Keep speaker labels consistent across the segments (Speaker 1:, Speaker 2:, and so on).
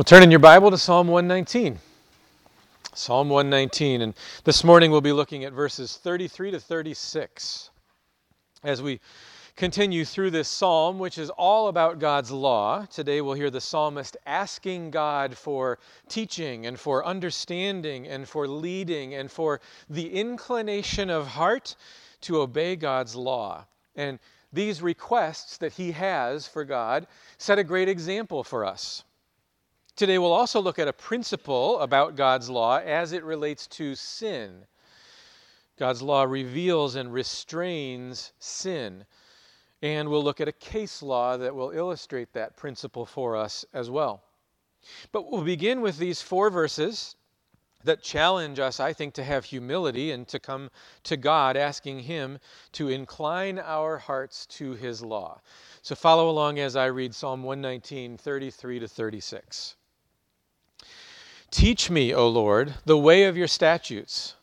Speaker 1: Well, turn in your Bible to Psalm 119. Psalm 119. And this morning we'll be looking at verses 33 to 36 as we continue through this psalm, which is all about God's law. Today we'll hear the psalmist asking God for teaching and for understanding and for leading and for the inclination of heart to obey God's law. And these requests that he has for God set a great example for us. Today we'll also look at a principle about God's law as it relates to sin. God's law reveals and restrains sin. And we'll look at a case law that will illustrate that principle for us as well. But we'll begin with these four verses that challenge us, I think, to have humility and to come to God asking Him to incline our hearts to His law. So follow along as I read Psalm 119, 33 to 36. Teach me, O Lord, the way of your statutes,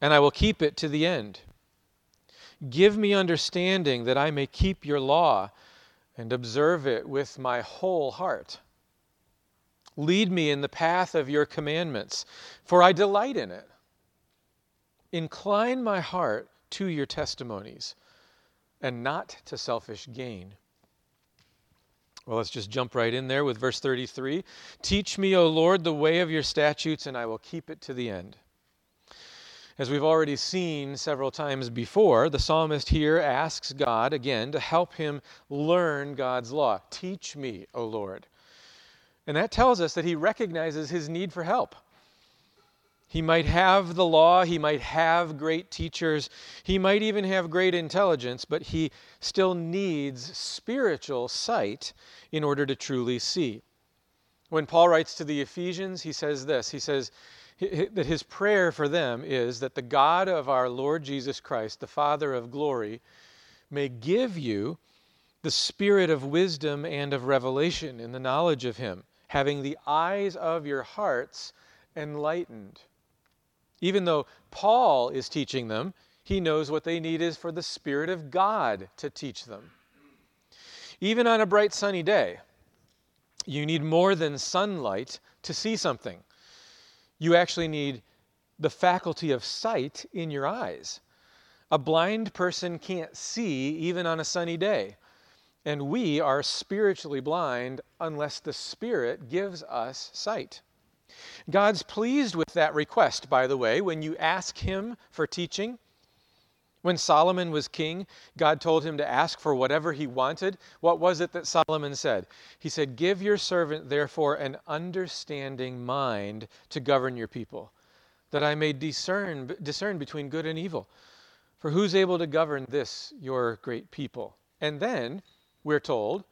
Speaker 1: and I will keep it to the end. Give me understanding that I may keep your law and observe it with my whole heart. Lead me in the path of your commandments, for I delight in it. Incline my heart to your testimonies and not to selfish gain. Well, let's just jump right in there with verse 33. Teach me, O Lord, the way of your statutes, and I will keep it to the end. As we've already seen several times before, the psalmist here asks God again to help him learn God's law. Teach me, O Lord. And that tells us that he recognizes his need for help. He might have the law, he might have great teachers, he might even have great intelligence, but he still needs spiritual sight in order to truly see. When Paul writes to the Ephesians, he says this He says that his prayer for them is that the God of our Lord Jesus Christ, the Father of glory, may give you the spirit of wisdom and of revelation in the knowledge of him, having the eyes of your hearts enlightened even though Paul is teaching them, he knows what they need is for the Spirit of God to teach them. Even on a bright sunny day, you need more than sunlight to see something. You actually need the faculty of sight in your eyes. A blind person can't see even on a sunny day. And we are spiritually blind unless the Spirit gives us sight. God's pleased with that request, by the way, when you ask Him for teaching. When Solomon was king, God told him to ask for whatever he wanted. What was it that Solomon said? He said, Give your servant, therefore, an understanding mind to govern your people, that I may discern, discern between good and evil. For who's able to govern this, your great people? And then, we're told,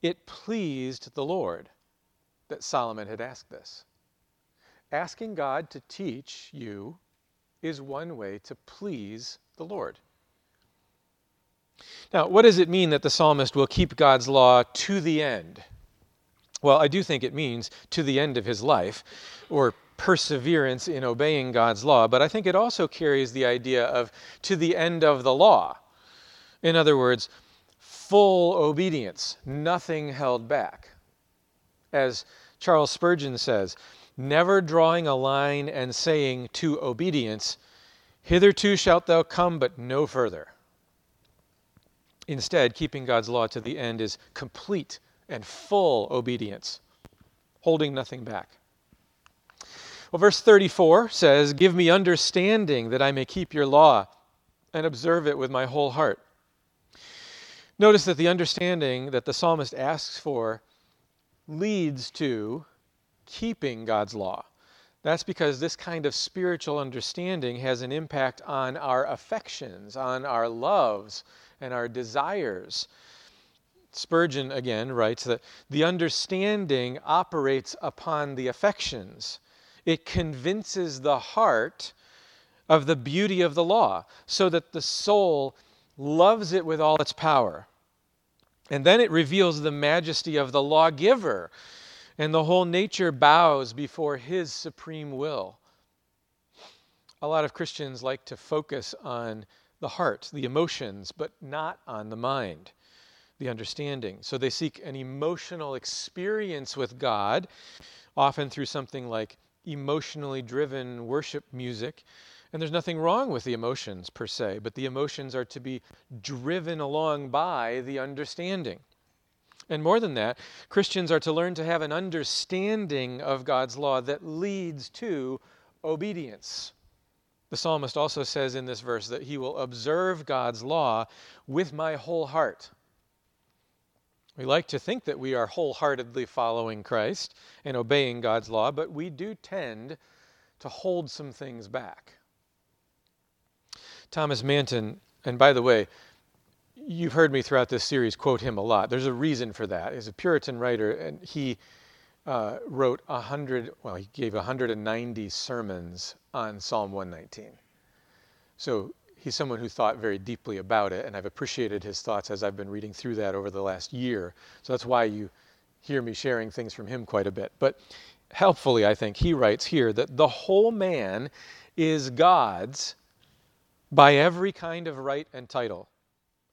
Speaker 1: it pleased the Lord that Solomon had asked this. Asking God to teach you is one way to please the Lord. Now, what does it mean that the psalmist will keep God's law to the end? Well, I do think it means to the end of his life, or perseverance in obeying God's law, but I think it also carries the idea of to the end of the law. In other words, full obedience, nothing held back. As Charles Spurgeon says, never drawing a line and saying to obedience, Hitherto shalt thou come, but no further. Instead, keeping God's law to the end is complete and full obedience, holding nothing back. Well, verse 34 says, Give me understanding that I may keep your law and observe it with my whole heart. Notice that the understanding that the psalmist asks for leads to keeping God's law. That's because this kind of spiritual understanding has an impact on our affections, on our loves, and our desires. Spurgeon again writes that the understanding operates upon the affections. It convinces the heart of the beauty of the law so that the soul loves it with all its power. And then it reveals the majesty of the lawgiver and the whole nature bows before His supreme will. A lot of Christians like to focus on the heart, the emotions, but not on the mind. the understanding. So they seek an emotional experience with God, often through something like emotionally driven worship music. And there's nothing wrong with the emotions per se, but the emotions are to be driven along by the understanding. And more than that, Christians are to learn to have an understanding of God's law that leads to obedience. The psalmist also says in this verse that he will observe God's law with my whole heart. We like to think that we are wholeheartedly following Christ and obeying God's law, but we do tend to hold some things back. Thomas Manton, and by the way, you've heard me throughout this series quote him a lot. There's a reason for that. He's a Puritan writer, and he uh, wrote a hundred. Well, he gave 190 sermons on Psalm 119. So he's someone who thought very deeply about it, and I've appreciated his thoughts as I've been reading through that over the last year. So that's why you hear me sharing things from him quite a bit. But helpfully, I think he writes here that the whole man is God's by every kind of right and title.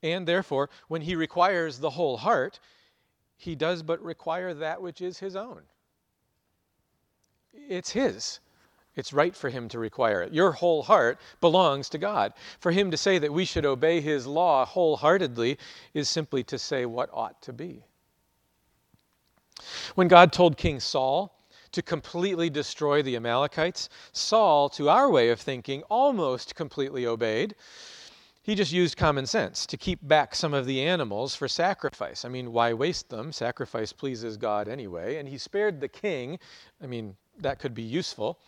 Speaker 1: And therefore, when he requires the whole heart, he does but require that which is his own. It's his. It's right for him to require it. Your whole heart belongs to God. For him to say that we should obey his law wholeheartedly is simply to say what ought to be. When God told King Saul to completely destroy the Amalekites, Saul, to our way of thinking, almost completely obeyed. He just used common sense to keep back some of the animals for sacrifice. I mean, why waste them? Sacrifice pleases God anyway. And he spared the king. I mean, that could be useful.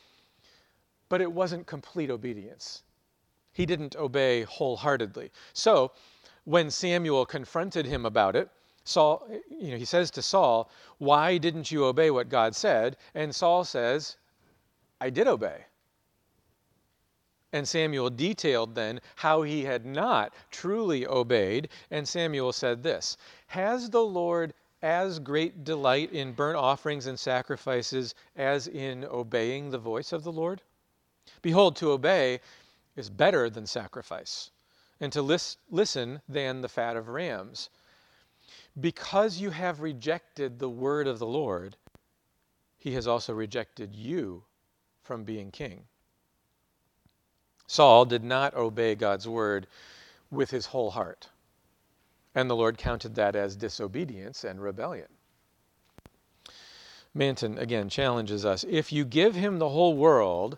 Speaker 1: But it wasn't complete obedience. He didn't obey wholeheartedly. So, when Samuel confronted him about it, Saul, you know, he says to Saul, Why didn't you obey what God said? And Saul says, I did obey. And Samuel detailed then how he had not truly obeyed. And Samuel said this Has the Lord as great delight in burnt offerings and sacrifices as in obeying the voice of the Lord? Behold, to obey is better than sacrifice, and to lis- listen than the fat of rams. Because you have rejected the word of the Lord, he has also rejected you from being king. Saul did not obey God's word with his whole heart. And the Lord counted that as disobedience and rebellion. Manton again challenges us if you give him the whole world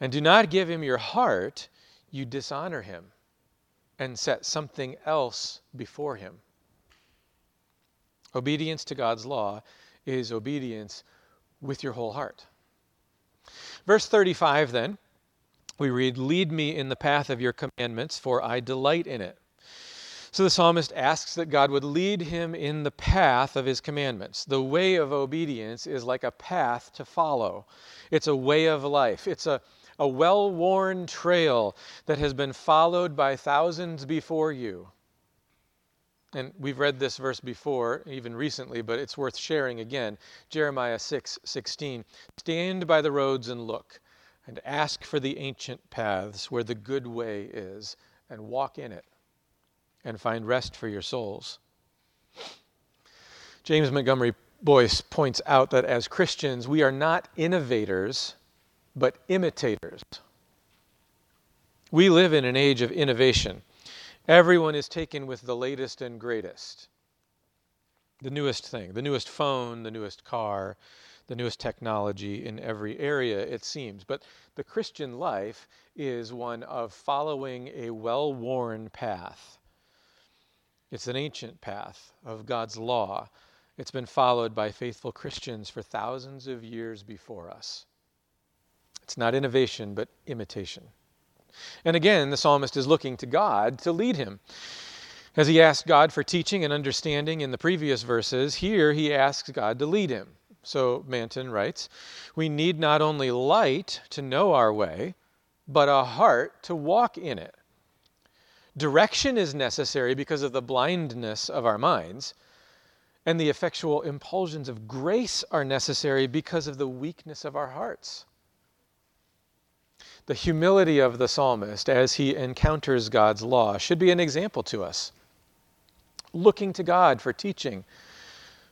Speaker 1: and do not give him your heart, you dishonor him and set something else before him. Obedience to God's law is obedience with your whole heart. Verse 35 then we read, Lead me in the path of your commandments, for I delight in it. So the psalmist asks that God would lead him in the path of his commandments. The way of obedience is like a path to follow, it's a way of life. It's a, a well worn trail that has been followed by thousands before you. And we've read this verse before, even recently, but it's worth sharing again. Jeremiah 6 16. Stand by the roads and look and ask for the ancient paths where the good way is, and walk in it, and find rest for your souls. James Montgomery Boice points out that as Christians, we are not innovators, but imitators. We live in an age of innovation. Everyone is taken with the latest and greatest. The newest thing, the newest phone, the newest car, the newest technology in every area, it seems. But the Christian life is one of following a well worn path. It's an ancient path of God's law. It's been followed by faithful Christians for thousands of years before us. It's not innovation, but imitation. And again, the psalmist is looking to God to lead him. As he asked God for teaching and understanding in the previous verses, here he asks God to lead him. So Manton writes, we need not only light to know our way, but a heart to walk in it. Direction is necessary because of the blindness of our minds, and the effectual impulsions of grace are necessary because of the weakness of our hearts. The humility of the psalmist as he encounters God's law should be an example to us. looking to God for teaching,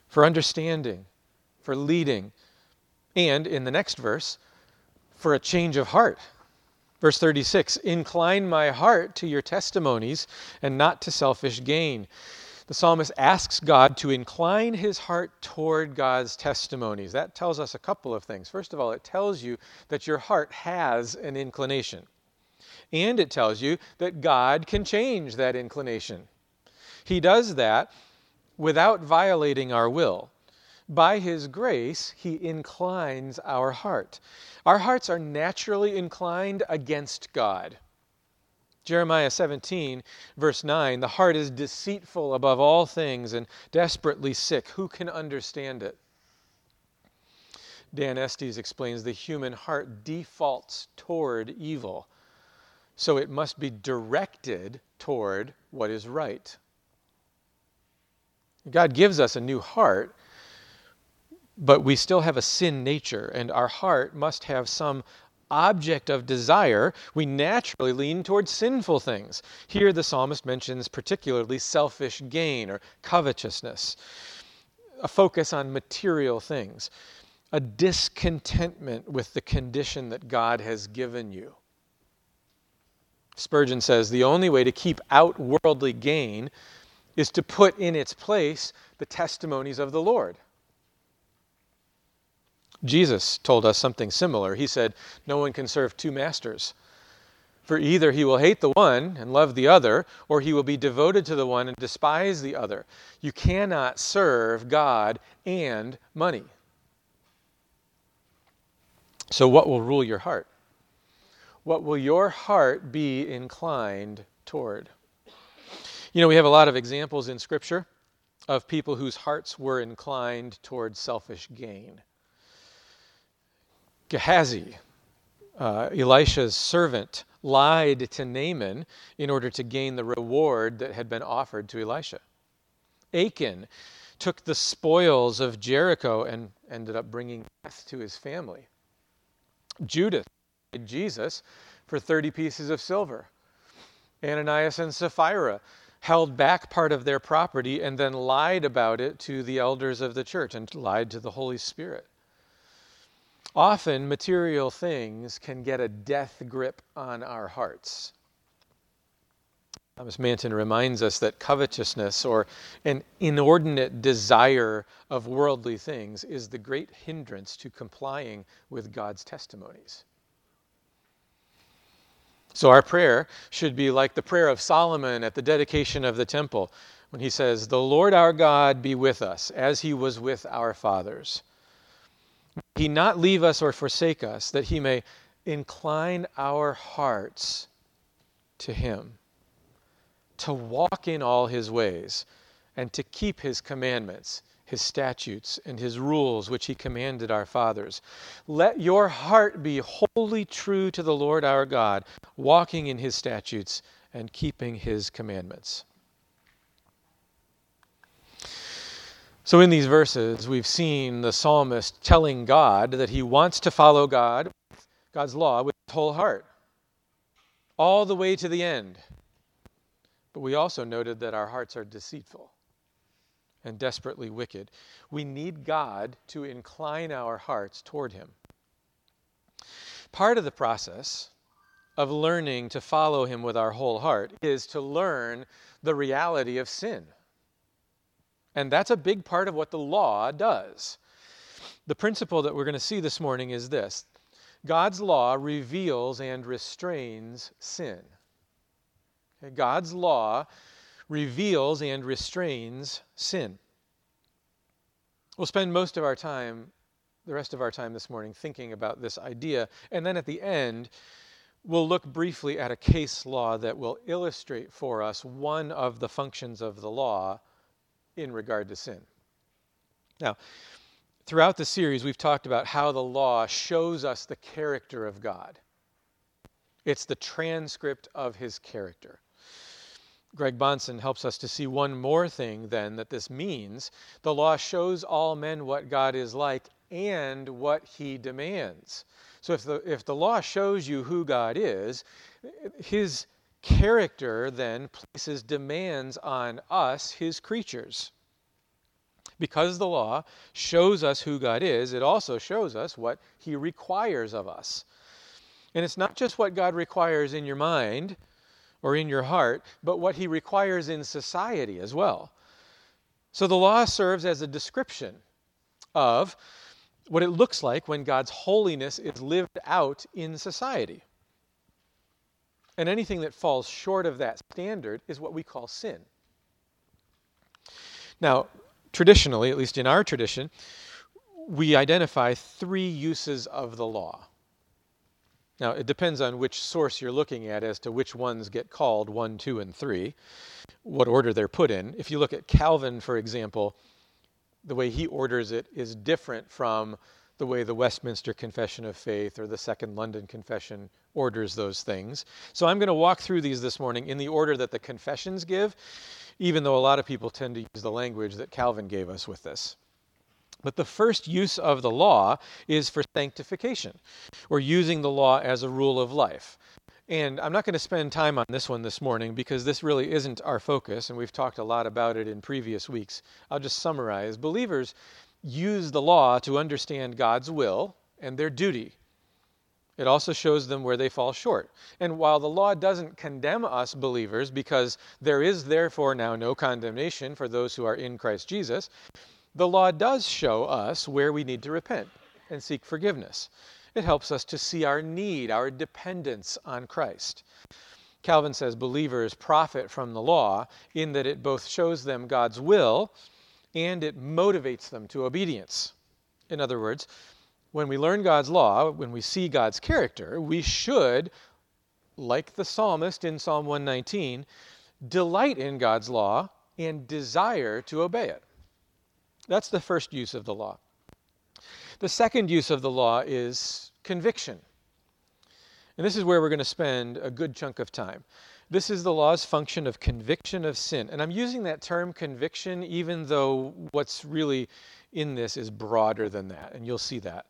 Speaker 1: for understanding, for leading, and in the next verse, for a change of heart. Verse 36 Incline my heart to your testimonies and not to selfish gain. The psalmist asks God to incline his heart toward God's testimonies. That tells us a couple of things. First of all, it tells you that your heart has an inclination. And it tells you that God can change that inclination. He does that without violating our will. By His grace, He inclines our heart. Our hearts are naturally inclined against God. Jeremiah 17, verse 9 The heart is deceitful above all things and desperately sick. Who can understand it? Dan Estes explains the human heart defaults toward evil, so it must be directed toward what is right. God gives us a new heart but we still have a sin nature, and our heart must have some object of desire. We naturally lean towards sinful things. Here, the psalmist mentions particularly selfish gain or covetousness, a focus on material things, a discontentment with the condition that God has given you. Spurgeon says the only way to keep out worldly gain is to put in its place the testimonies of the Lord. Jesus told us something similar. He said, No one can serve two masters. For either he will hate the one and love the other, or he will be devoted to the one and despise the other. You cannot serve God and money. So, what will rule your heart? What will your heart be inclined toward? You know, we have a lot of examples in Scripture of people whose hearts were inclined toward selfish gain. Gehazi, uh, Elisha's servant, lied to Naaman in order to gain the reward that had been offered to Elisha. Achan took the spoils of Jericho and ended up bringing death to his family. Judas Jesus for 30 pieces of silver. Ananias and Sapphira held back part of their property and then lied about it to the elders of the church and lied to the Holy Spirit. Often, material things can get a death grip on our hearts. Thomas Manton reminds us that covetousness or an inordinate desire of worldly things is the great hindrance to complying with God's testimonies. So, our prayer should be like the prayer of Solomon at the dedication of the temple when he says, The Lord our God be with us, as he was with our fathers he not leave us or forsake us, that he may incline our hearts to him, to walk in all his ways, and to keep his commandments, his statutes, and his rules, which he commanded our fathers. Let your heart be wholly true to the Lord our God, walking in his statutes and keeping his commandments. So, in these verses, we've seen the psalmist telling God that he wants to follow God, God's law, with his whole heart, all the way to the end. But we also noted that our hearts are deceitful and desperately wicked. We need God to incline our hearts toward him. Part of the process of learning to follow him with our whole heart is to learn the reality of sin. And that's a big part of what the law does. The principle that we're going to see this morning is this God's law reveals and restrains sin. Okay? God's law reveals and restrains sin. We'll spend most of our time, the rest of our time this morning, thinking about this idea. And then at the end, we'll look briefly at a case law that will illustrate for us one of the functions of the law in regard to sin. Now, throughout the series, we've talked about how the law shows us the character of God. It's the transcript of his character. Greg Bahnsen helps us to see one more thing then that this means. The law shows all men what God is like and what he demands. So if the, if the law shows you who God is, his Character then places demands on us, his creatures. Because the law shows us who God is, it also shows us what he requires of us. And it's not just what God requires in your mind or in your heart, but what he requires in society as well. So the law serves as a description of what it looks like when God's holiness is lived out in society. And anything that falls short of that standard is what we call sin. Now, traditionally, at least in our tradition, we identify three uses of the law. Now, it depends on which source you're looking at as to which ones get called 1, 2, and 3, what order they're put in. If you look at Calvin, for example, the way he orders it is different from the way the Westminster Confession of Faith or the Second London Confession orders those things. So I'm going to walk through these this morning in the order that the confessions give, even though a lot of people tend to use the language that Calvin gave us with this. But the first use of the law is for sanctification, or using the law as a rule of life. And I'm not going to spend time on this one this morning because this really isn't our focus, and we've talked a lot about it in previous weeks. I'll just summarize. Believers use the law to understand God's will and their duty. It also shows them where they fall short. And while the law doesn't condemn us believers, because there is therefore now no condemnation for those who are in Christ Jesus, the law does show us where we need to repent and seek forgiveness. It helps us to see our need, our dependence on Christ. Calvin says believers profit from the law in that it both shows them God's will and it motivates them to obedience. In other words, when we learn God's law, when we see God's character, we should, like the psalmist in Psalm 119, delight in God's law and desire to obey it. That's the first use of the law. The second use of the law is conviction. And this is where we're going to spend a good chunk of time. This is the law's function of conviction of sin. And I'm using that term conviction even though what's really in this is broader than that. And you'll see that.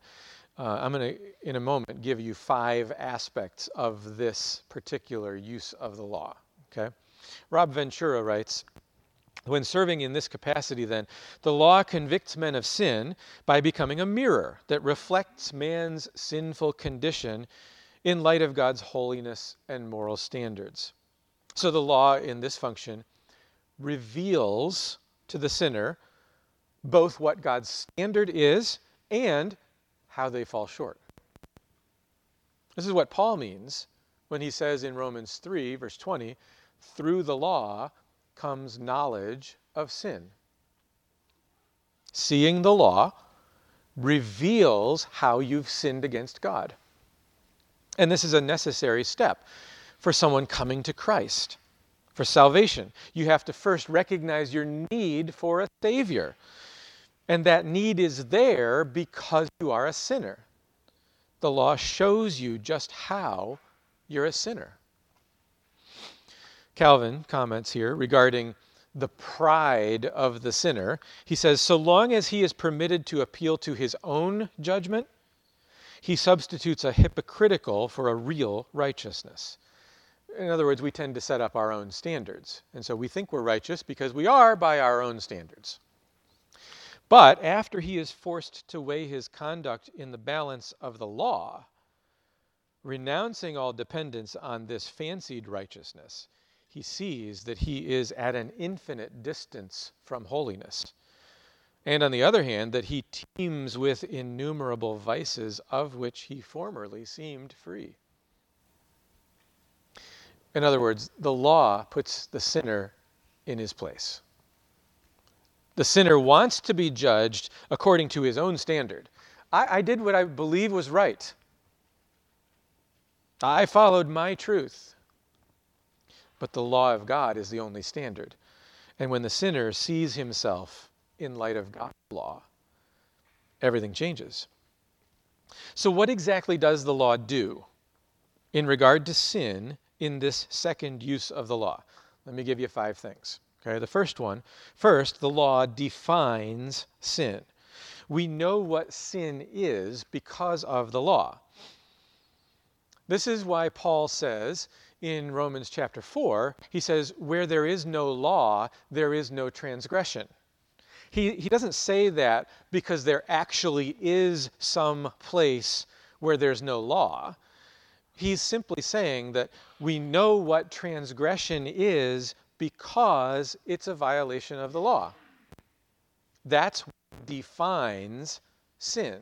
Speaker 1: Uh, I'm going to, in a moment, give you five aspects of this particular use of the law. Okay? Rob Ventura writes When serving in this capacity, then, the law convicts men of sin by becoming a mirror that reflects man's sinful condition in light of God's holiness and moral standards. So the law in this function reveals to the sinner both what God's standard is and how they fall short. This is what Paul means when he says in Romans 3, verse 20, through the law comes knowledge of sin. Seeing the law reveals how you've sinned against God. And this is a necessary step for someone coming to Christ for salvation. You have to first recognize your need for a Savior. And that need is there because you are a sinner. The law shows you just how you're a sinner. Calvin comments here regarding the pride of the sinner. He says, So long as he is permitted to appeal to his own judgment, he substitutes a hypocritical for a real righteousness. In other words, we tend to set up our own standards. And so we think we're righteous because we are by our own standards. But after he is forced to weigh his conduct in the balance of the law, renouncing all dependence on this fancied righteousness, he sees that he is at an infinite distance from holiness. And on the other hand, that he teems with innumerable vices of which he formerly seemed free. In other words, the law puts the sinner in his place. The sinner wants to be judged according to his own standard. I, I did what I believe was right. I followed my truth. But the law of God is the only standard. And when the sinner sees himself in light of God's law, everything changes. So, what exactly does the law do in regard to sin in this second use of the law? Let me give you five things. Okay, the first one first, the law defines sin. We know what sin is because of the law. This is why Paul says in Romans chapter 4, he says, Where there is no law, there is no transgression. He, he doesn't say that because there actually is some place where there's no law. He's simply saying that we know what transgression is because it's a violation of the law. That's what defines sin.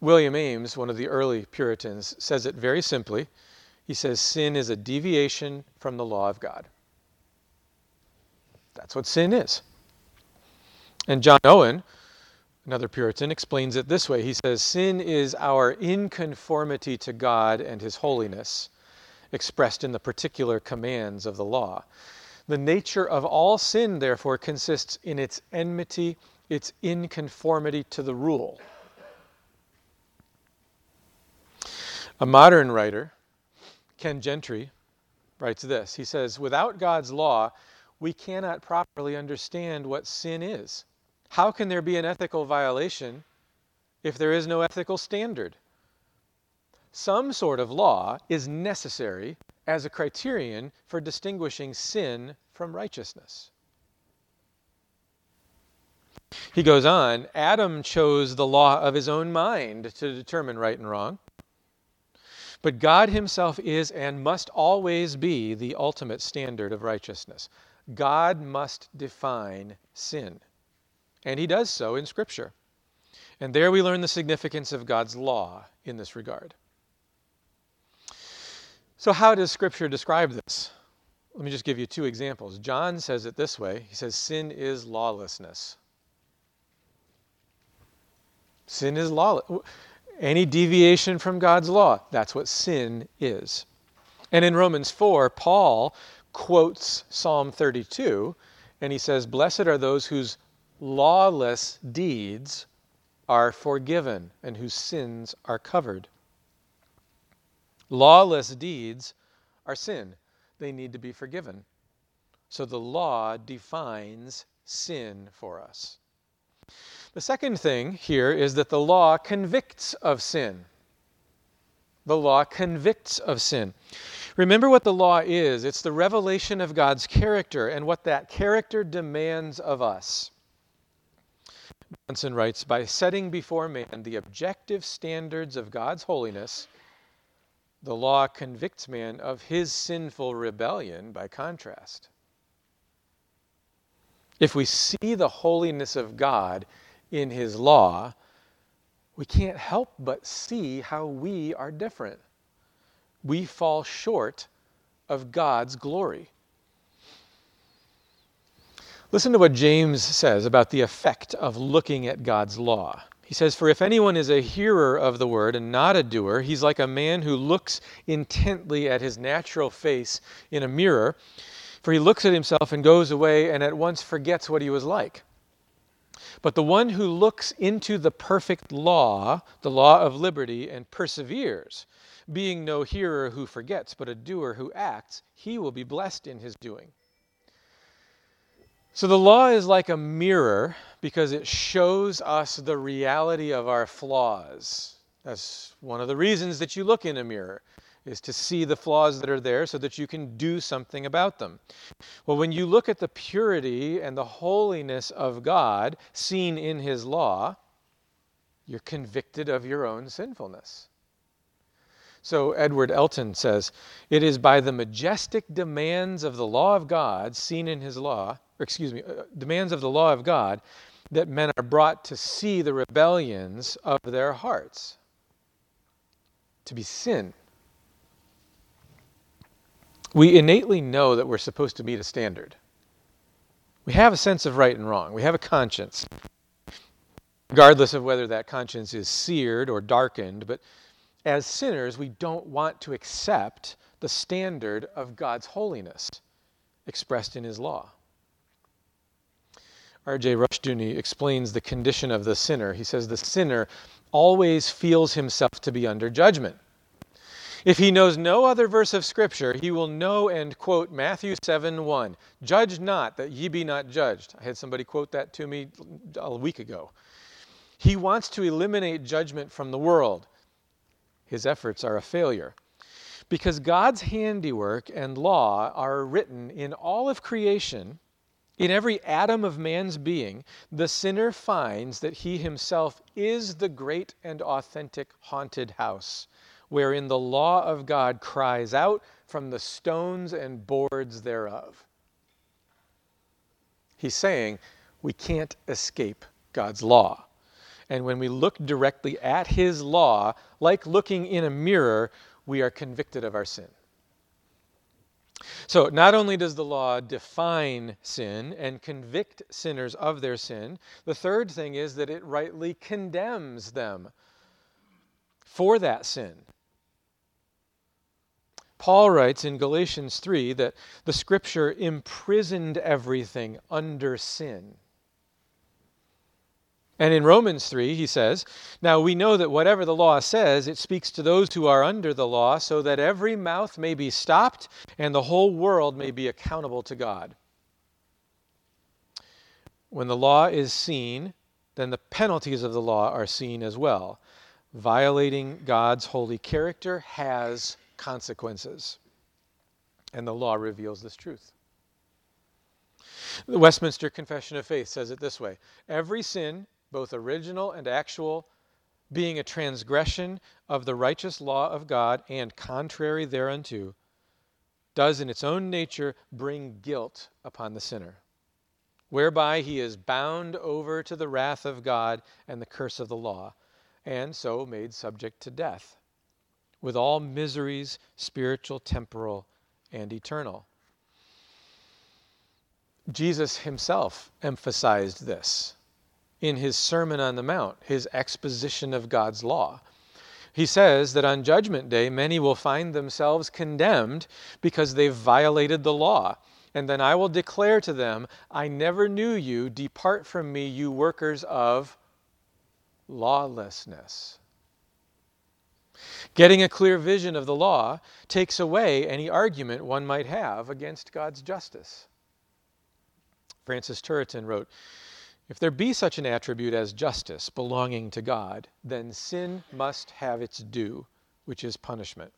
Speaker 1: William Ames, one of the early Puritans, says it very simply. He says, Sin is a deviation from the law of God. That's what sin is. And John Owen, another Puritan, explains it this way. He says, Sin is our inconformity to God and His holiness, expressed in the particular commands of the law. The nature of all sin, therefore, consists in its enmity, its inconformity to the rule. A modern writer, Ken Gentry, writes this. He says, Without God's law, we cannot properly understand what sin is. How can there be an ethical violation if there is no ethical standard? Some sort of law is necessary as a criterion for distinguishing sin from righteousness. He goes on Adam chose the law of his own mind to determine right and wrong. But God Himself is and must always be the ultimate standard of righteousness. God must define sin. And He does so in Scripture. And there we learn the significance of God's law in this regard. So, how does Scripture describe this? Let me just give you two examples. John says it this way He says, Sin is lawlessness. Sin is lawless. Any deviation from God's law, that's what sin is. And in Romans 4, Paul quotes Psalm 32, and he says, Blessed are those whose lawless deeds are forgiven and whose sins are covered. Lawless deeds are sin, they need to be forgiven. So the law defines sin for us. The second thing here is that the law convicts of sin. The law convicts of sin. Remember what the law is it's the revelation of God's character and what that character demands of us. Johnson writes By setting before man the objective standards of God's holiness, the law convicts man of his sinful rebellion by contrast. If we see the holiness of God in His law, we can't help but see how we are different. We fall short of God's glory. Listen to what James says about the effect of looking at God's law. He says, For if anyone is a hearer of the word and not a doer, he's like a man who looks intently at his natural face in a mirror. For he looks at himself and goes away and at once forgets what he was like. But the one who looks into the perfect law, the law of liberty, and perseveres, being no hearer who forgets, but a doer who acts, he will be blessed in his doing. So the law is like a mirror because it shows us the reality of our flaws. That's one of the reasons that you look in a mirror is to see the flaws that are there so that you can do something about them. Well, when you look at the purity and the holiness of God seen in His law, you're convicted of your own sinfulness. So Edward Elton says, It is by the majestic demands of the law of God seen in His law, or excuse me, uh, demands of the law of God, that men are brought to see the rebellions of their hearts, to be sin we innately know that we're supposed to meet a standard. We have a sense of right and wrong. We have a conscience, regardless of whether that conscience is seared or darkened. But as sinners, we don't want to accept the standard of God's holiness expressed in His law. R.J. Rushdoony explains the condition of the sinner. He says the sinner always feels himself to be under judgment. If he knows no other verse of Scripture, he will know and quote Matthew 7 1. Judge not that ye be not judged. I had somebody quote that to me a week ago. He wants to eliminate judgment from the world. His efforts are a failure. Because God's handiwork and law are written in all of creation, in every atom of man's being, the sinner finds that he himself is the great and authentic haunted house, wherein the law of God cries out from the stones and boards thereof. He's saying we can't escape God's law. And when we look directly at His law, like looking in a mirror, we are convicted of our sin. So, not only does the law define sin and convict sinners of their sin, the third thing is that it rightly condemns them for that sin. Paul writes in Galatians 3 that the scripture imprisoned everything under sin. And in Romans 3, he says, Now we know that whatever the law says, it speaks to those who are under the law, so that every mouth may be stopped and the whole world may be accountable to God. When the law is seen, then the penalties of the law are seen as well. Violating God's holy character has consequences. And the law reveals this truth. The Westminster Confession of Faith says it this way Every sin both original and actual, being a transgression of the righteous law of God and contrary thereunto, does in its own nature bring guilt upon the sinner, whereby he is bound over to the wrath of God and the curse of the law, and so made subject to death, with all miseries, spiritual, temporal, and eternal. Jesus himself emphasized this in his Sermon on the Mount, his exposition of God's law. He says that on Judgment Day, many will find themselves condemned because they've violated the law. And then I will declare to them, I never knew you. Depart from me, you workers of lawlessness. Getting a clear vision of the law takes away any argument one might have against God's justice. Francis Turretin wrote if there be such an attribute as justice belonging to God, then sin must have its due, which is punishment.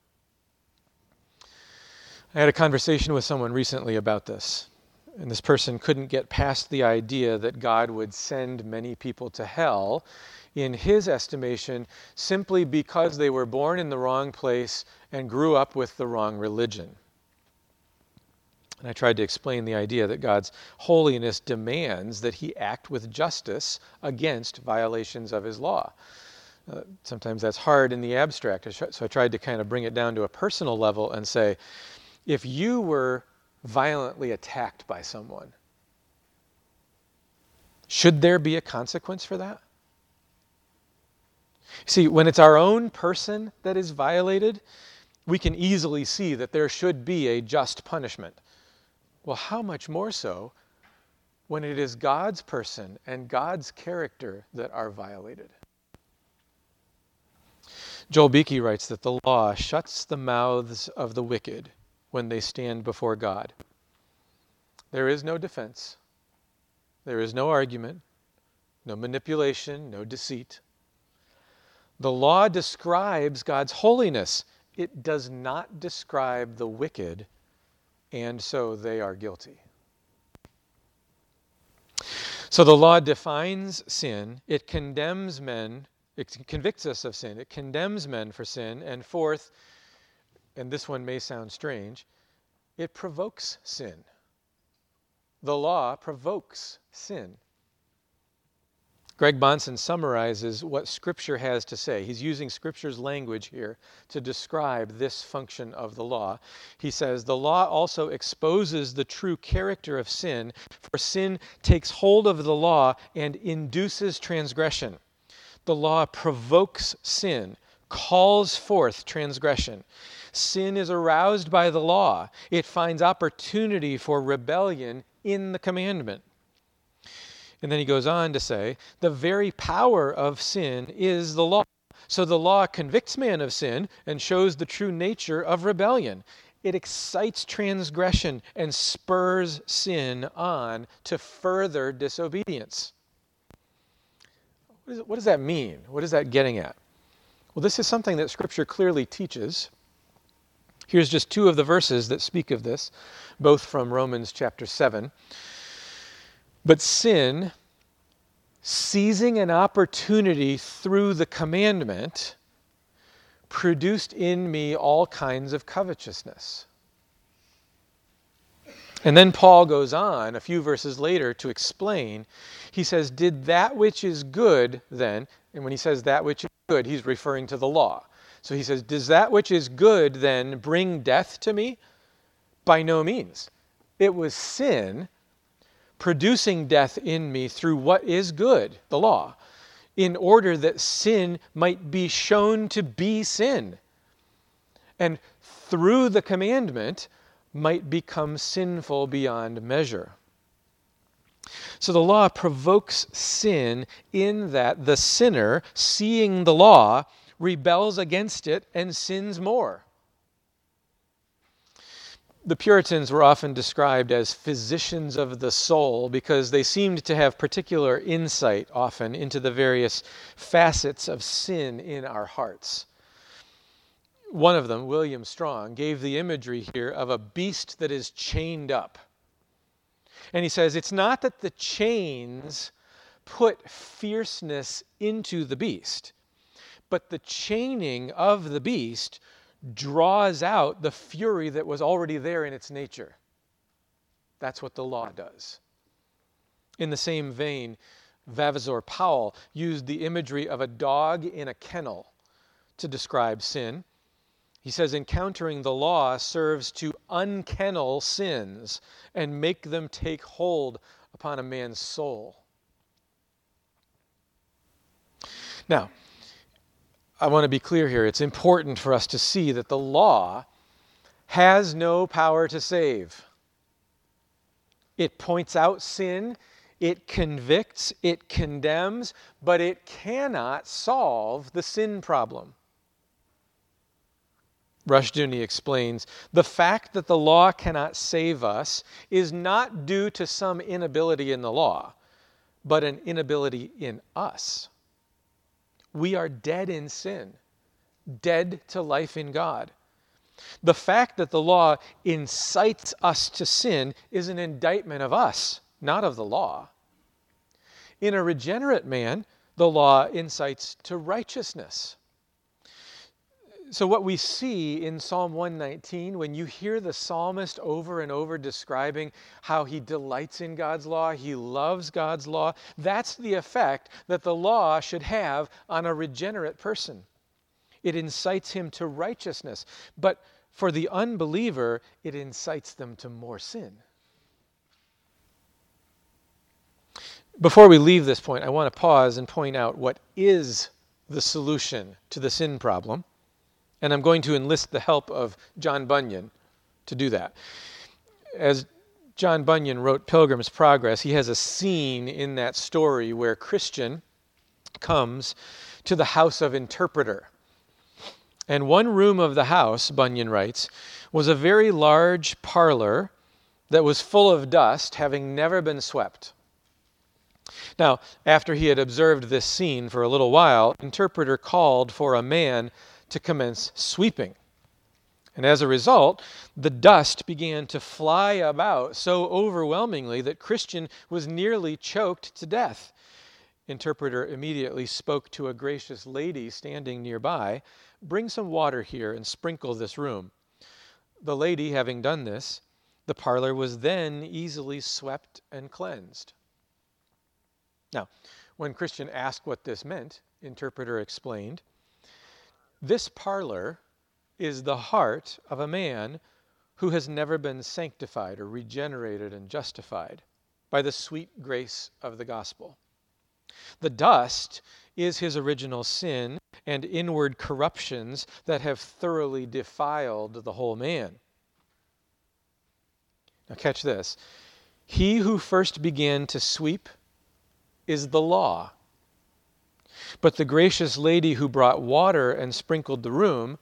Speaker 1: I had a conversation with someone recently about this, and this person couldn't get past the idea that God would send many people to hell, in his estimation, simply because they were born in the wrong place and grew up with the wrong religion. And I tried to explain the idea that God's holiness demands that he act with justice against violations of his law. Uh, sometimes that's hard in the abstract. So I tried to kind of bring it down to a personal level and say, if you were violently attacked by someone, should there be a consequence for that? See, when it's our own person that is violated, we can easily see that there should be a just punishment. Well, how much more so when it is God's person and God's character that are violated? Joel Beeke writes that the law shuts the mouths of the wicked when they stand before God. There is no defense, there is no argument, no manipulation, no deceit. The law describes God's holiness, it does not describe the wicked and so they are guilty. So the law defines sin, it condemns men, it convicts us of sin, it condemns men for sin, and fourth, and this one may sound strange, it provokes sin. The law provokes sin. Greg Bahnsen summarizes what Scripture has to say. He's using Scripture's language here to describe this function of the law. He says, The law also exposes the true character of sin, for sin takes hold of the law and induces transgression. The law provokes sin, calls forth transgression. Sin is aroused by the law, it finds opportunity for rebellion in the commandment. And then he goes on to say, the very power of sin is the law. So the law convicts man of sin and shows the true nature of rebellion. It excites transgression and spurs sin on to further disobedience. What, is, what does that mean? What is that getting at? Well, this is something that Scripture clearly teaches. Here's just two of the verses that speak of this, both from Romans chapter 7. But sin, seizing an opportunity through the commandment, produced in me all kinds of covetousness. And then Paul goes on a few verses later to explain. He says, Did that which is good then, and when he says that which is good, he's referring to the law. So he says, Does that which is good then bring death to me? By no means. It was sin producing death in me through what is good, the law, in order that sin might be shown to be sin. And through the commandment might become sinful beyond measure. So the law provokes sin in that the sinner, seeing the law, rebels against it and sins more. The Puritans were often described as physicians of the soul because they seemed to have particular insight often into the various facets of sin in our hearts. One of them, William Strong, gave the imagery here of a beast that is chained up. And he says it's not that the chains put fierceness into the beast, but the chaining of the beast draws out the fury that was already there in its nature. That's what the law does. In the same vein, Vavasor Powell used the imagery of a dog in a kennel to describe sin. He says encountering the law serves to unkennel sins and make them take hold upon a man's soul. Now, I want to be clear here. It's important for us to see that the law has no power to save. It points out sin, it convicts, it condemns, but it cannot solve the sin problem. Rushdoony explains the fact that the law cannot save us is not due to some inability in the law, but an inability in us. We are dead in sin, dead to life in God. The fact that the law incites us to sin is an indictment of us, not of the law. In a regenerate man, the law incites to righteousness. So, what we see in Psalm 119, when you hear the psalmist over and over describing how he delights in God's law, he loves God's law, that's the effect that the law should have on a regenerate person. It incites him to righteousness. But for the unbeliever, it incites them to more sin. Before we leave this point, I want to pause and point out what is the solution to the sin problem. And I'm going to enlist the help of John Bunyan to do that. As John Bunyan wrote Pilgrim's Progress, he has a scene in that story where Christian comes to the house of interpreter. And one room of the house, Bunyan writes, was a very large parlor that was full of dust, having never been swept. Now, after he had observed this scene for a little while, interpreter called for a man to commence sweeping. And as a result, the dust began to fly about so overwhelmingly that Christian was nearly choked to death. Interpreter immediately spoke to a gracious lady standing nearby Bring some water here and sprinkle this room. The lady, having done this, the parlor was then easily swept and cleansed. Now, when Christian asked what this meant, interpreter explained this parlor is the heart of a man who has never been sanctified or regenerated and justified by the sweet grace of the gospel. The dust is his original sin and inward corruptions that have thoroughly defiled the whole man. Now, catch this. He who first began to sweep is the law. But the gracious lady who brought water and sprinkled the room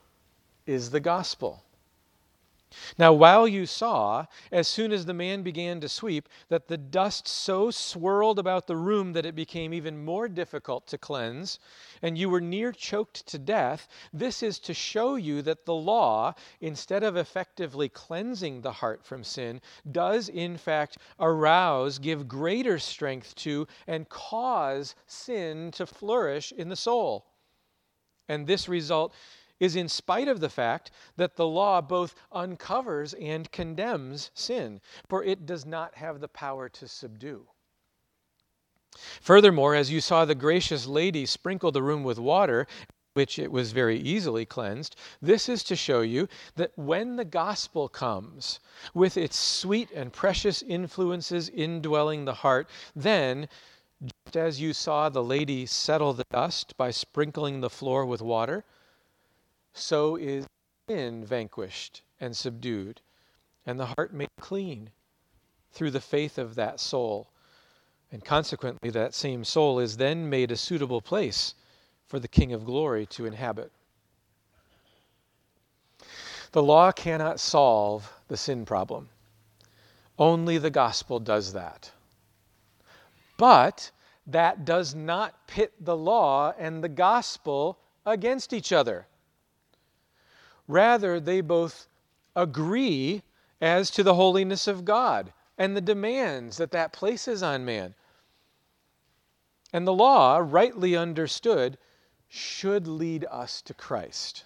Speaker 1: is the gospel. Now, while you saw, as soon as the man began to sweep, that the dust so swirled about the room that it became even more difficult to cleanse, and you were near choked to death, this is to show you that the law, instead of effectively cleansing the heart from sin, does in fact arouse, give greater strength to, and cause sin to flourish in the soul. And this result is in spite of the fact that the law both uncovers and condemns sin, for it does not have the power to subdue. Furthermore, as you saw the gracious lady sprinkle the room with water, which it was very easily cleansed, this is to show you that when the gospel comes with its sweet and precious influences indwelling the heart, then just as you saw the lady settle the dust by sprinkling the floor with water, so is sin vanquished and subdued, and the heart made clean through the faith of that soul. And consequently, that same soul is then made a suitable place for the King of glory to inhabit. The law cannot solve the sin problem. Only the gospel does that. But that does not pit the law and the gospel against each other. Rather, they both agree as to the holiness of God and the demands that that places on man. And the law, rightly understood, should lead us to Christ.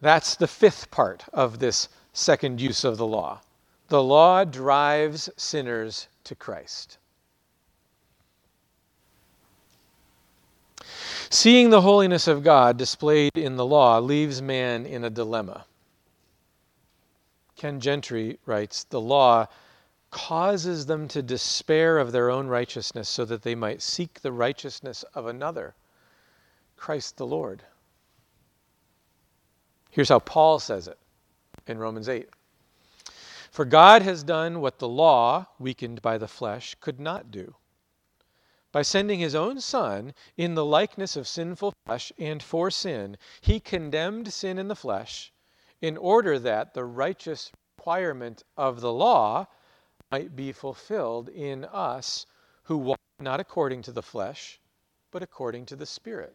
Speaker 1: That's the fifth part of this second use of the law. The law drives sinners to Christ. Seeing the holiness of God displayed in the law leaves man in a dilemma. Ken Gentry writes The law causes them to despair of their own righteousness so that they might seek the righteousness of another, Christ the Lord. Here's how Paul says it in Romans 8 For God has done what the law, weakened by the flesh, could not do by sending his own Son in the likeness of sinful flesh and for sin, he condemned sin in the flesh in order that the righteous requirement of the law might be fulfilled in us who walk not according to the flesh, but according to the Spirit.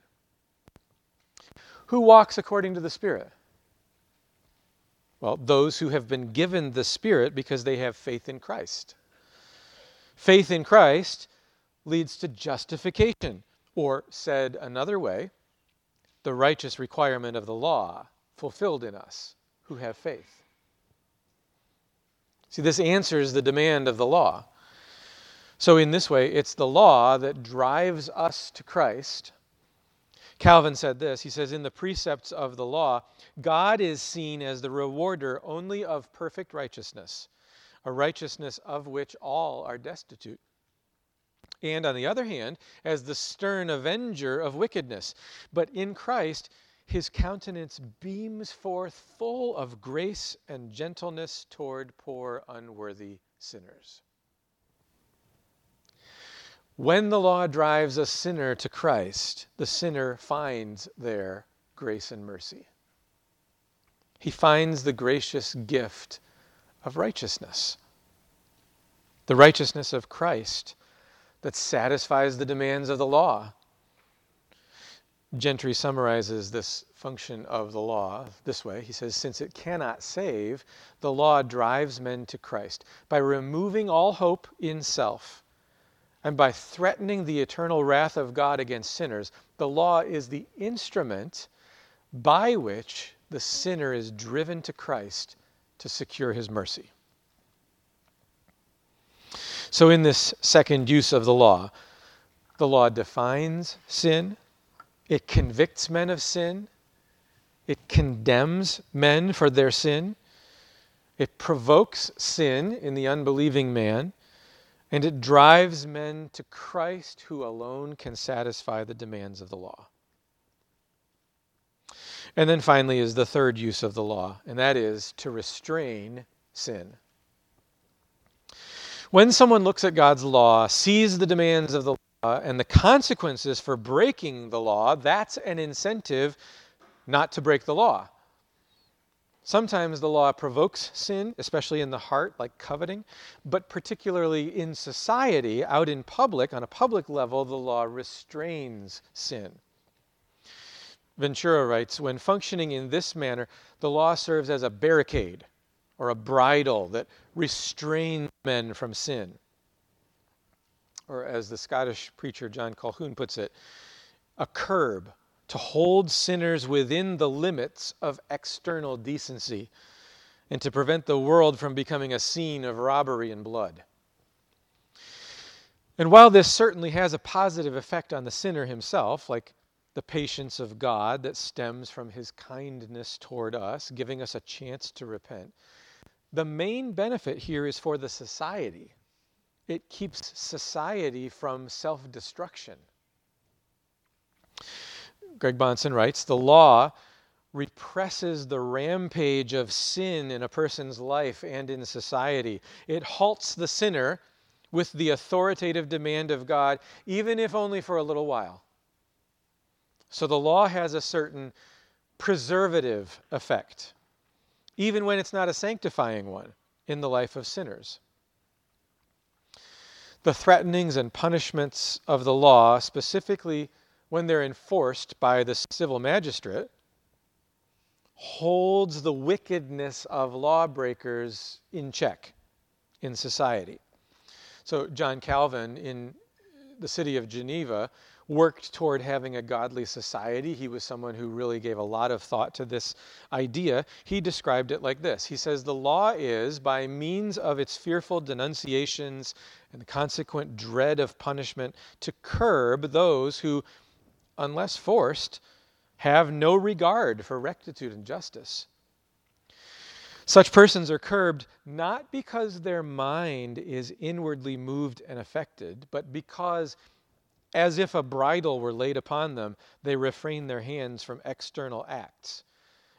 Speaker 1: Who walks according to the Spirit? Well, those who have been given the Spirit because they have faith in Christ. Faith in Christ leads to justification, or said another way, the righteous requirement of the law fulfilled in us who have faith. See, this answers the demand of the law. So, in this way, it's the law that drives us to Christ. Calvin said this He says, In the precepts of the law, God is seen as the rewarder only of perfect righteousness, a righteousness of which all are destitute and on the other hand, as the stern avenger of wickedness. But in Christ, his countenance beams forth full of grace and gentleness toward poor, unworthy sinners. When the law drives a sinner to Christ, the sinner finds there grace and mercy. He finds the gracious gift of righteousness, the righteousness of Christ that satisfies the demands of the law. Gentry summarizes this function of the law this way. He says, Since it cannot save, the law drives men to Christ by removing all hope in self and by threatening the eternal wrath of God against sinners. The law is the instrument by which the sinner is driven to Christ to secure his mercy. So, in this second use of the law, the law defines sin, it convicts men of sin, it condemns men for their sin, it provokes sin in the unbelieving man, and it drives men to Christ who alone can satisfy the demands of the law. And then finally is the third use of the law, and that is to restrain sin. When someone looks at God's law, sees the demands of the law, and the consequences for breaking the law, that's an incentive not to break the law. Sometimes the law provokes sin, especially in the heart, like coveting, but particularly in society, out in public, on a public level, the law restrains sin. Ventura writes When functioning in this manner, the law serves as a barricade or a bridle that restrains men from sin. Or, as the Scottish preacher John Colquhoun puts it, a curb to hold sinners within the limits of external decency and to prevent the world from becoming a scene of robbery and blood. And while this certainly has a positive effect on the sinner himself, like the patience of God that stems from his kindness toward us, giving us a chance to repent, the main benefit here is for the society. It keeps society from self destruction. Greg Bahnsen writes The law represses the rampage of sin in a person's life and in society. It halts the sinner with the authoritative demand of God, even if only for a little while. So the law has a certain preservative effect, even when it's not a sanctifying one in the life of sinners. The threatenings and punishments of the law specifically when they're enforced by the civil magistrate, holds the wickedness of lawbreakers in check in society. So, John Calvin in the city of Geneva worked toward having a godly society. He was someone who really gave a lot of thought to this idea. He described it like this He says, The law is, by means of its fearful denunciations and the consequent dread of punishment, to curb those who unless forced, have no regard for rectitude and justice. Such persons are curbed not because their mind is inwardly moved and affected, but because, as if a bridle were laid upon them, they refrain their hands from external acts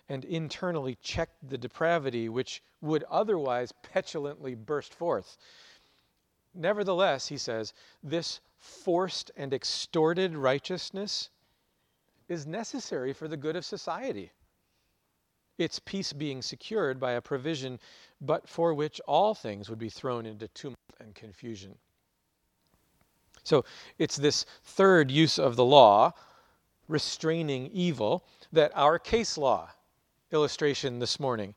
Speaker 1: and internally check the depravity which would otherwise petulantly burst forth. Nevertheless, he says, this forced and extorted righteousness is necessary for the good of society. Its peace being secured by a provision but for which all things would be thrown into tumult and confusion. So it's this third use of the law, restraining evil, that our case law illustration this morning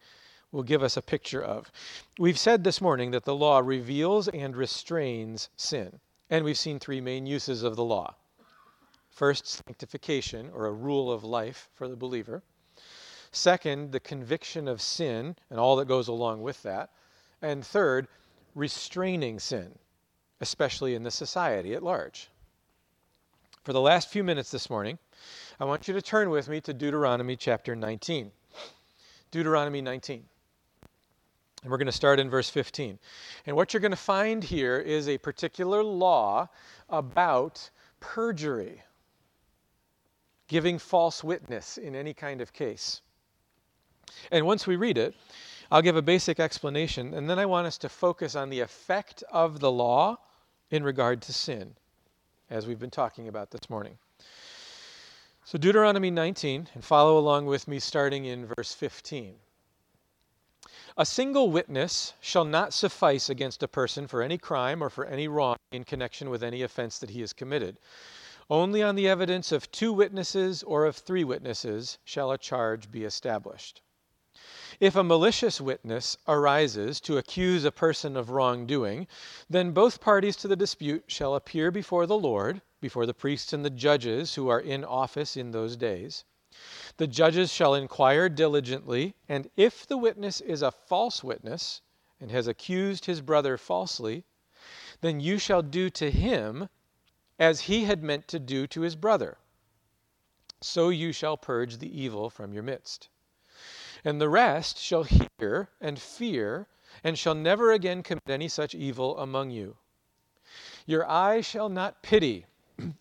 Speaker 1: will give us a picture of. We've said this morning that the law reveals and restrains sin. And we've seen three main uses of the law. First, sanctification, or a rule of life for the believer. Second, the conviction of sin and all that goes along with that. And third, restraining sin, especially in the society at large. For the last few minutes this morning, I want you to turn with me to Deuteronomy chapter 19. Deuteronomy 19. And we're going to start in verse 15. And what you're going to find here is a particular law about perjury, giving false witness in any kind of case. And once we read it, I'll give a basic explanation, and then I want us to focus on the effect of the law in regard to sin, as we've been talking about this morning. So, Deuteronomy 19, and follow along with me starting in verse 15. A single witness shall not suffice against a person for any crime or for any wrong in connection with any offense that he has committed. Only on the evidence of two witnesses or of three witnesses shall a charge be established. If a malicious witness arises to accuse a person of wrongdoing, then both parties to the dispute shall appear before the Lord, before the priests and the judges who are in office in those days. The judges shall inquire diligently, and if the witness is a false witness and has accused his brother falsely, then you shall do to him as he had meant to do to his brother. So you shall purge the evil from your midst. And the rest shall hear and fear, and shall never again commit any such evil among you. Your eye shall not pity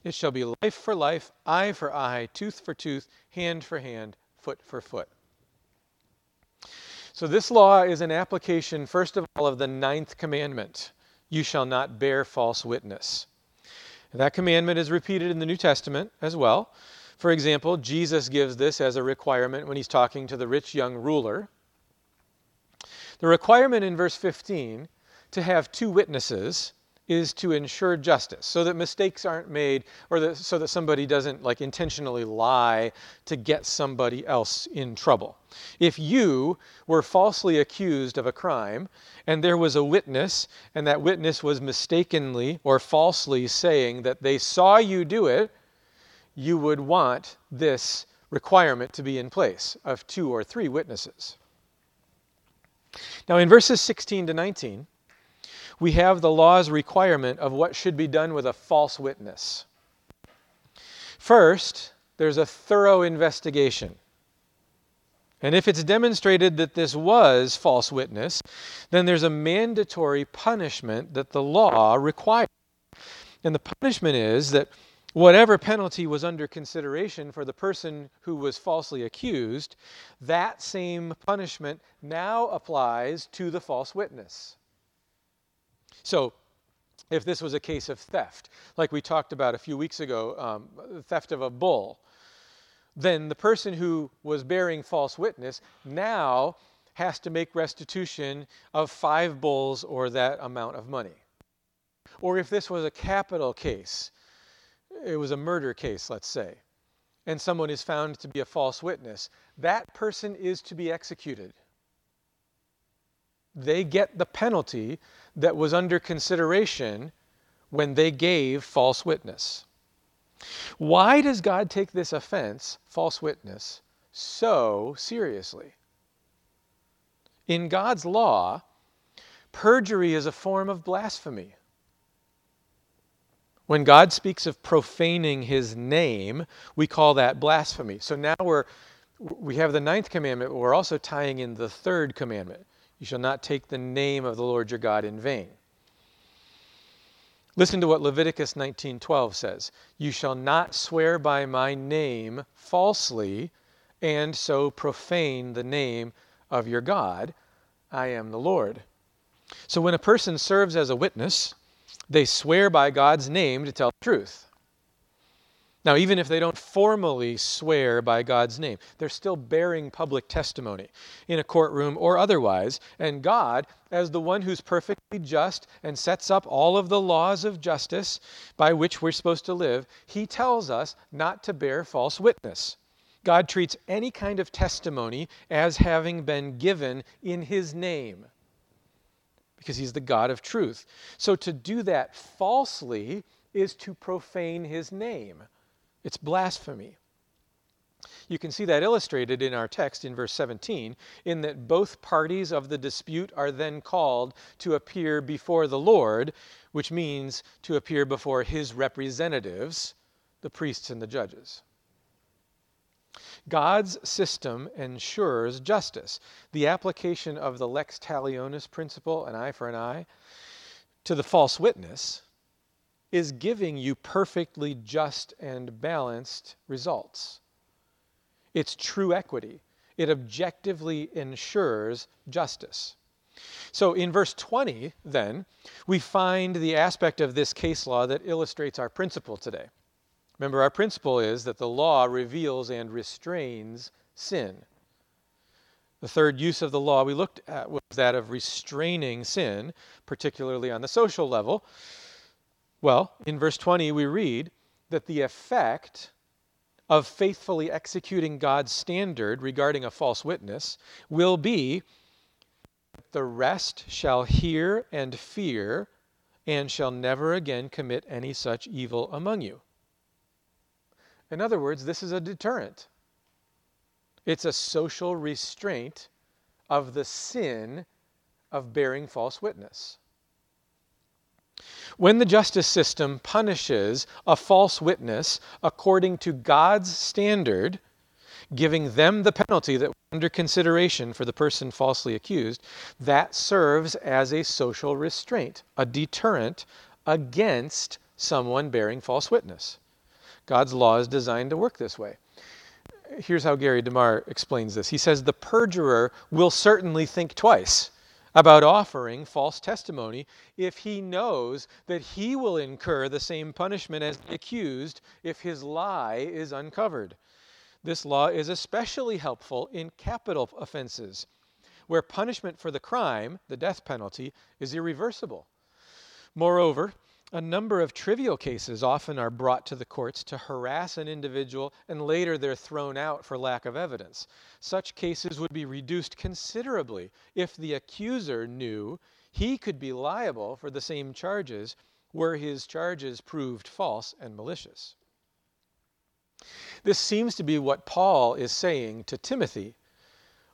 Speaker 1: it shall be life for life, eye for eye, tooth for tooth, hand for hand, foot for foot. So, this law is an application, first of all, of the ninth commandment you shall not bear false witness. That commandment is repeated in the New Testament as well. For example, Jesus gives this as a requirement when he's talking to the rich young ruler The requirement in verse 15 to have two witnesses is to ensure justice so that mistakes aren't made or that, so that somebody doesn't like intentionally lie to get somebody else in trouble. If you were falsely accused of a crime and there was a witness and that witness was mistakenly or falsely saying that they saw you do it, you would want this requirement to be in place of two or three witnesses. Now, in verses 16 to 19, we have the law's requirement of what should be done with a false witness. First, there's a thorough investigation. And if it's demonstrated that this was false witness, then there's a mandatory punishment that the law requires. And the punishment is that whatever penalty was under consideration for the person who was falsely accused, that same punishment now applies to the false witness. So, if this was a case of theft, like we talked about a few weeks ago, um, theft of a bull, then the person who was bearing false witness now has to make restitution of five bulls or that amount of money. Or if this was a capital case, it was a murder case, let's say, and someone is found to be a false witness, that person is to be executed. They get the penalty that was under consideration when they gave false witness. Why does God take this offense, false witness, so seriously? In God's law, perjury is a form of blasphemy. When God speaks of profaning his name, we call that blasphemy. So now we're we have the ninth commandment, but we're also tying in the third commandment. You shall not take the name of the Lord your God in vain. Listen to what Leviticus 19:12 says. You shall not swear by my name falsely and so profane the name of your God. I am the Lord. So when a person serves as a witness, they swear by God's name to tell the truth. Now, even if they don't formally swear by God's name, they're still bearing public testimony in a courtroom or otherwise. And God, as the one who's perfectly just and sets up all of the laws of justice by which we're supposed to live, He tells us not to bear false witness. God treats any kind of testimony as having been given in His name because He's the God of truth. So to do that falsely is to profane His name. It's blasphemy. You can see that illustrated in our text in verse 17, in that both parties of the dispute are then called to appear before the Lord, which means to appear before his representatives, the priests and the judges. God's system ensures justice. The application of the lex talionis principle, an eye for an eye, to the false witness is giving you perfectly just and balanced results. It's true equity. It objectively ensures justice. So in verse 20, then, we find the aspect of this case law that illustrates our principle today. Remember, our principle is that the law reveals and restrains sin. The third use of the law we looked at was that of restraining sin, particularly on the social level. Well, in verse 20, we read that the effect of faithfully executing God's standard regarding a false witness will be that the rest shall hear and fear and shall never again commit any such evil among you. In other words, this is a deterrent. It's a social restraint of the sin of bearing false witness. When the justice system punishes a false witness according to God's standard, giving them the penalty that was under consideration for the person falsely accused, that serves as a social restraint, a deterrent against someone bearing false witness. God's law is designed to work this way. Here's how Gary DeMar explains this. He says the perjurer will certainly think twice about offering false testimony if he knows that he will incur the same punishment as the accused if his lie is uncovered. This law is especially helpful in capital offenses where punishment for the crime, the death penalty, is irreversible. Moreover, a number of trivial cases often are brought to the courts to harass an individual and later they're thrown out for lack of evidence. Such cases would be reduced considerably if the accuser knew he could be liable for the same charges were his charges proved false and malicious. This seems to be what Paul is saying to Timothy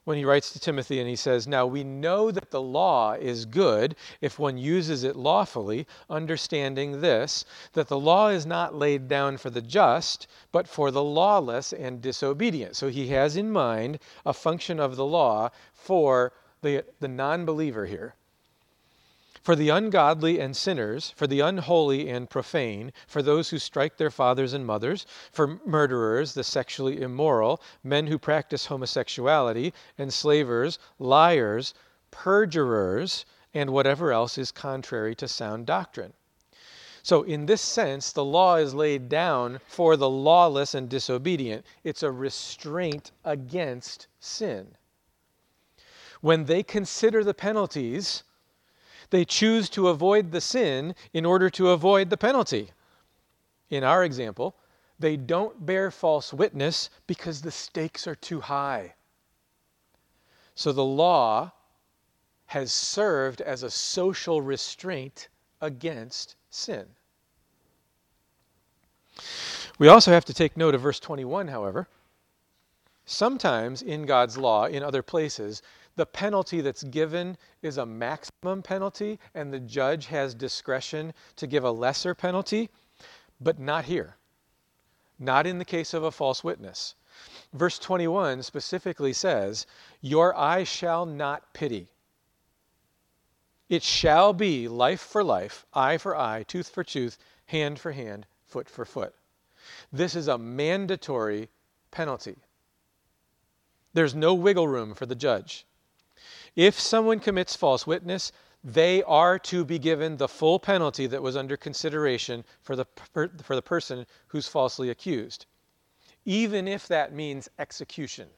Speaker 1: when he writes to Timothy and he says, Now we know that the law is good if one uses it lawfully, understanding this, that the law is not laid down for the just, but for the lawless and disobedient. So he has in mind a function of the law for the, the non believer here for the ungodly and sinners, for the unholy and profane, for those who strike their fathers and mothers, for murderers, the sexually immoral, men who practice homosexuality, enslavers, liars, perjurers, and whatever else is contrary to sound doctrine. So, in this sense, the law is laid down for the lawless and disobedient. It's a restraint against sin. When they consider the penalties, they choose to avoid the sin in order to avoid the penalty. In our example, they don't bear false witness because the stakes are too high. So the law has served as a social restraint against sin. We also have to take note of verse 21, however. Sometimes in God's law, in other places, the penalty that's given is a maximum penalty, and the judge has discretion to give a lesser penalty, but not here. Not in the case of a false witness. Verse 21 specifically says, Your eye shall not pity. It shall be life for life, eye for eye, tooth for tooth, hand for hand, foot for foot. This is a mandatory penalty. There's no wiggle room for the judge. If someone commits false witness, they are to be given the full penalty that was under consideration for the, for the person who's falsely accused, even if that means execution,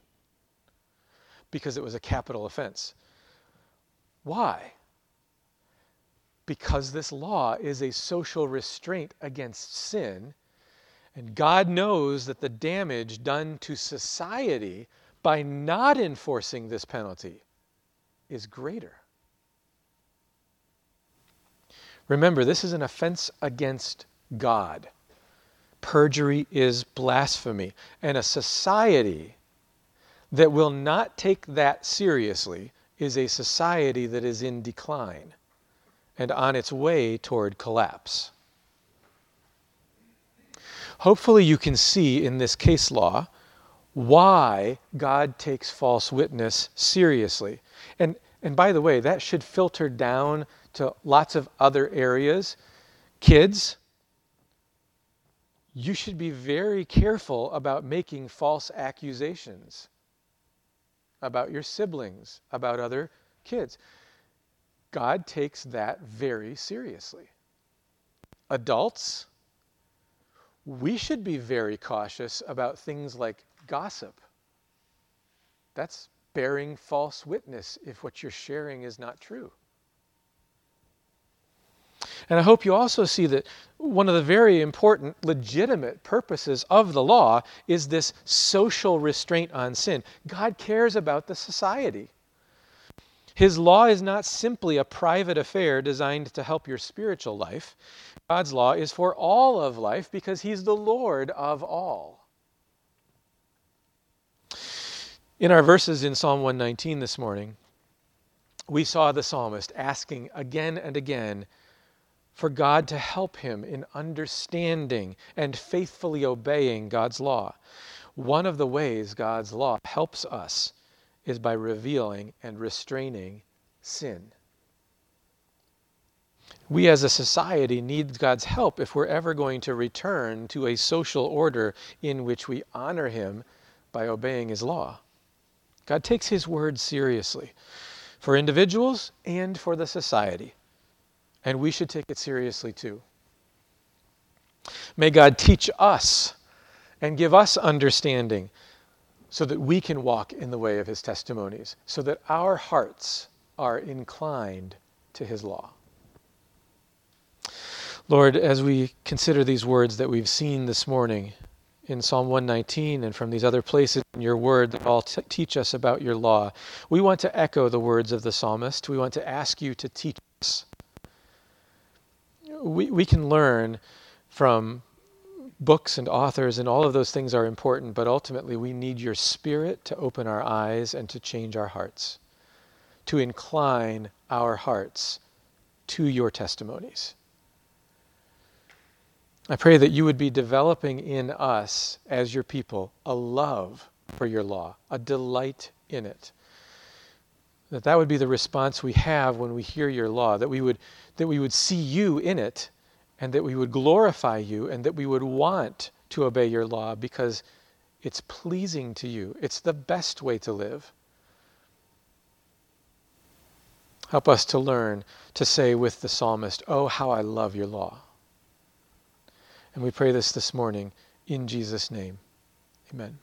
Speaker 1: because it was a capital offense. Why? Because this law is a social restraint against sin, and God knows that the damage done to society by not enforcing this penalty is greater. Remember, this is an offense against God. Perjury is blasphemy. And a society that will not take that seriously is a society that is in decline and on its way toward collapse. Hopefully, you can see in this case law why God takes false witness seriously. And, and by the way, that should filter down to lots of other areas. Kids, you should be very careful about making false accusations about your siblings, about other kids. God takes that very seriously. Adults, we should be very cautious about things like gossip. That's bearing false witness if what you're sharing is not true. And I hope you also see that one of the very important, legitimate purposes of the law is this social restraint on sin. God cares about the society. His law is not simply a private affair designed to help your spiritual life. God's law is for all of life because He's the Lord of all. In our verses in Psalm 119 this morning, we saw the psalmist asking again and again for God to help him in understanding and faithfully obeying God's law. One of the ways God's law helps us is by revealing and restraining sin. We as a society need God's help if we're ever going to return to a social order in which we honor Him by obeying His law. God takes His word seriously for individuals and for the society. And we should take it seriously too. May God teach us and give us understanding so that we can walk in the way of his testimonies, so that our hearts are inclined to his law. Lord, as we consider these words that we've seen this morning in Psalm 119 and from these other places in your word that all t- teach us about your law, we want to echo the words of the psalmist. We want to ask you to teach us. We, we can learn from books and authors, and all of those things are important, but ultimately we need your spirit to open our eyes and to change our hearts, to incline our hearts to your testimonies. I pray that you would be developing in us, as your people, a love for your law, a delight in it. That that would be the response we have when we hear your law, that we would, that we would see you in it and that we would glorify you and that we would want to obey your law because it's pleasing to you. It's the best way to live. Help us to learn to say with the psalmist, Oh, how I love your law. And we pray this this morning in Jesus' name. Amen.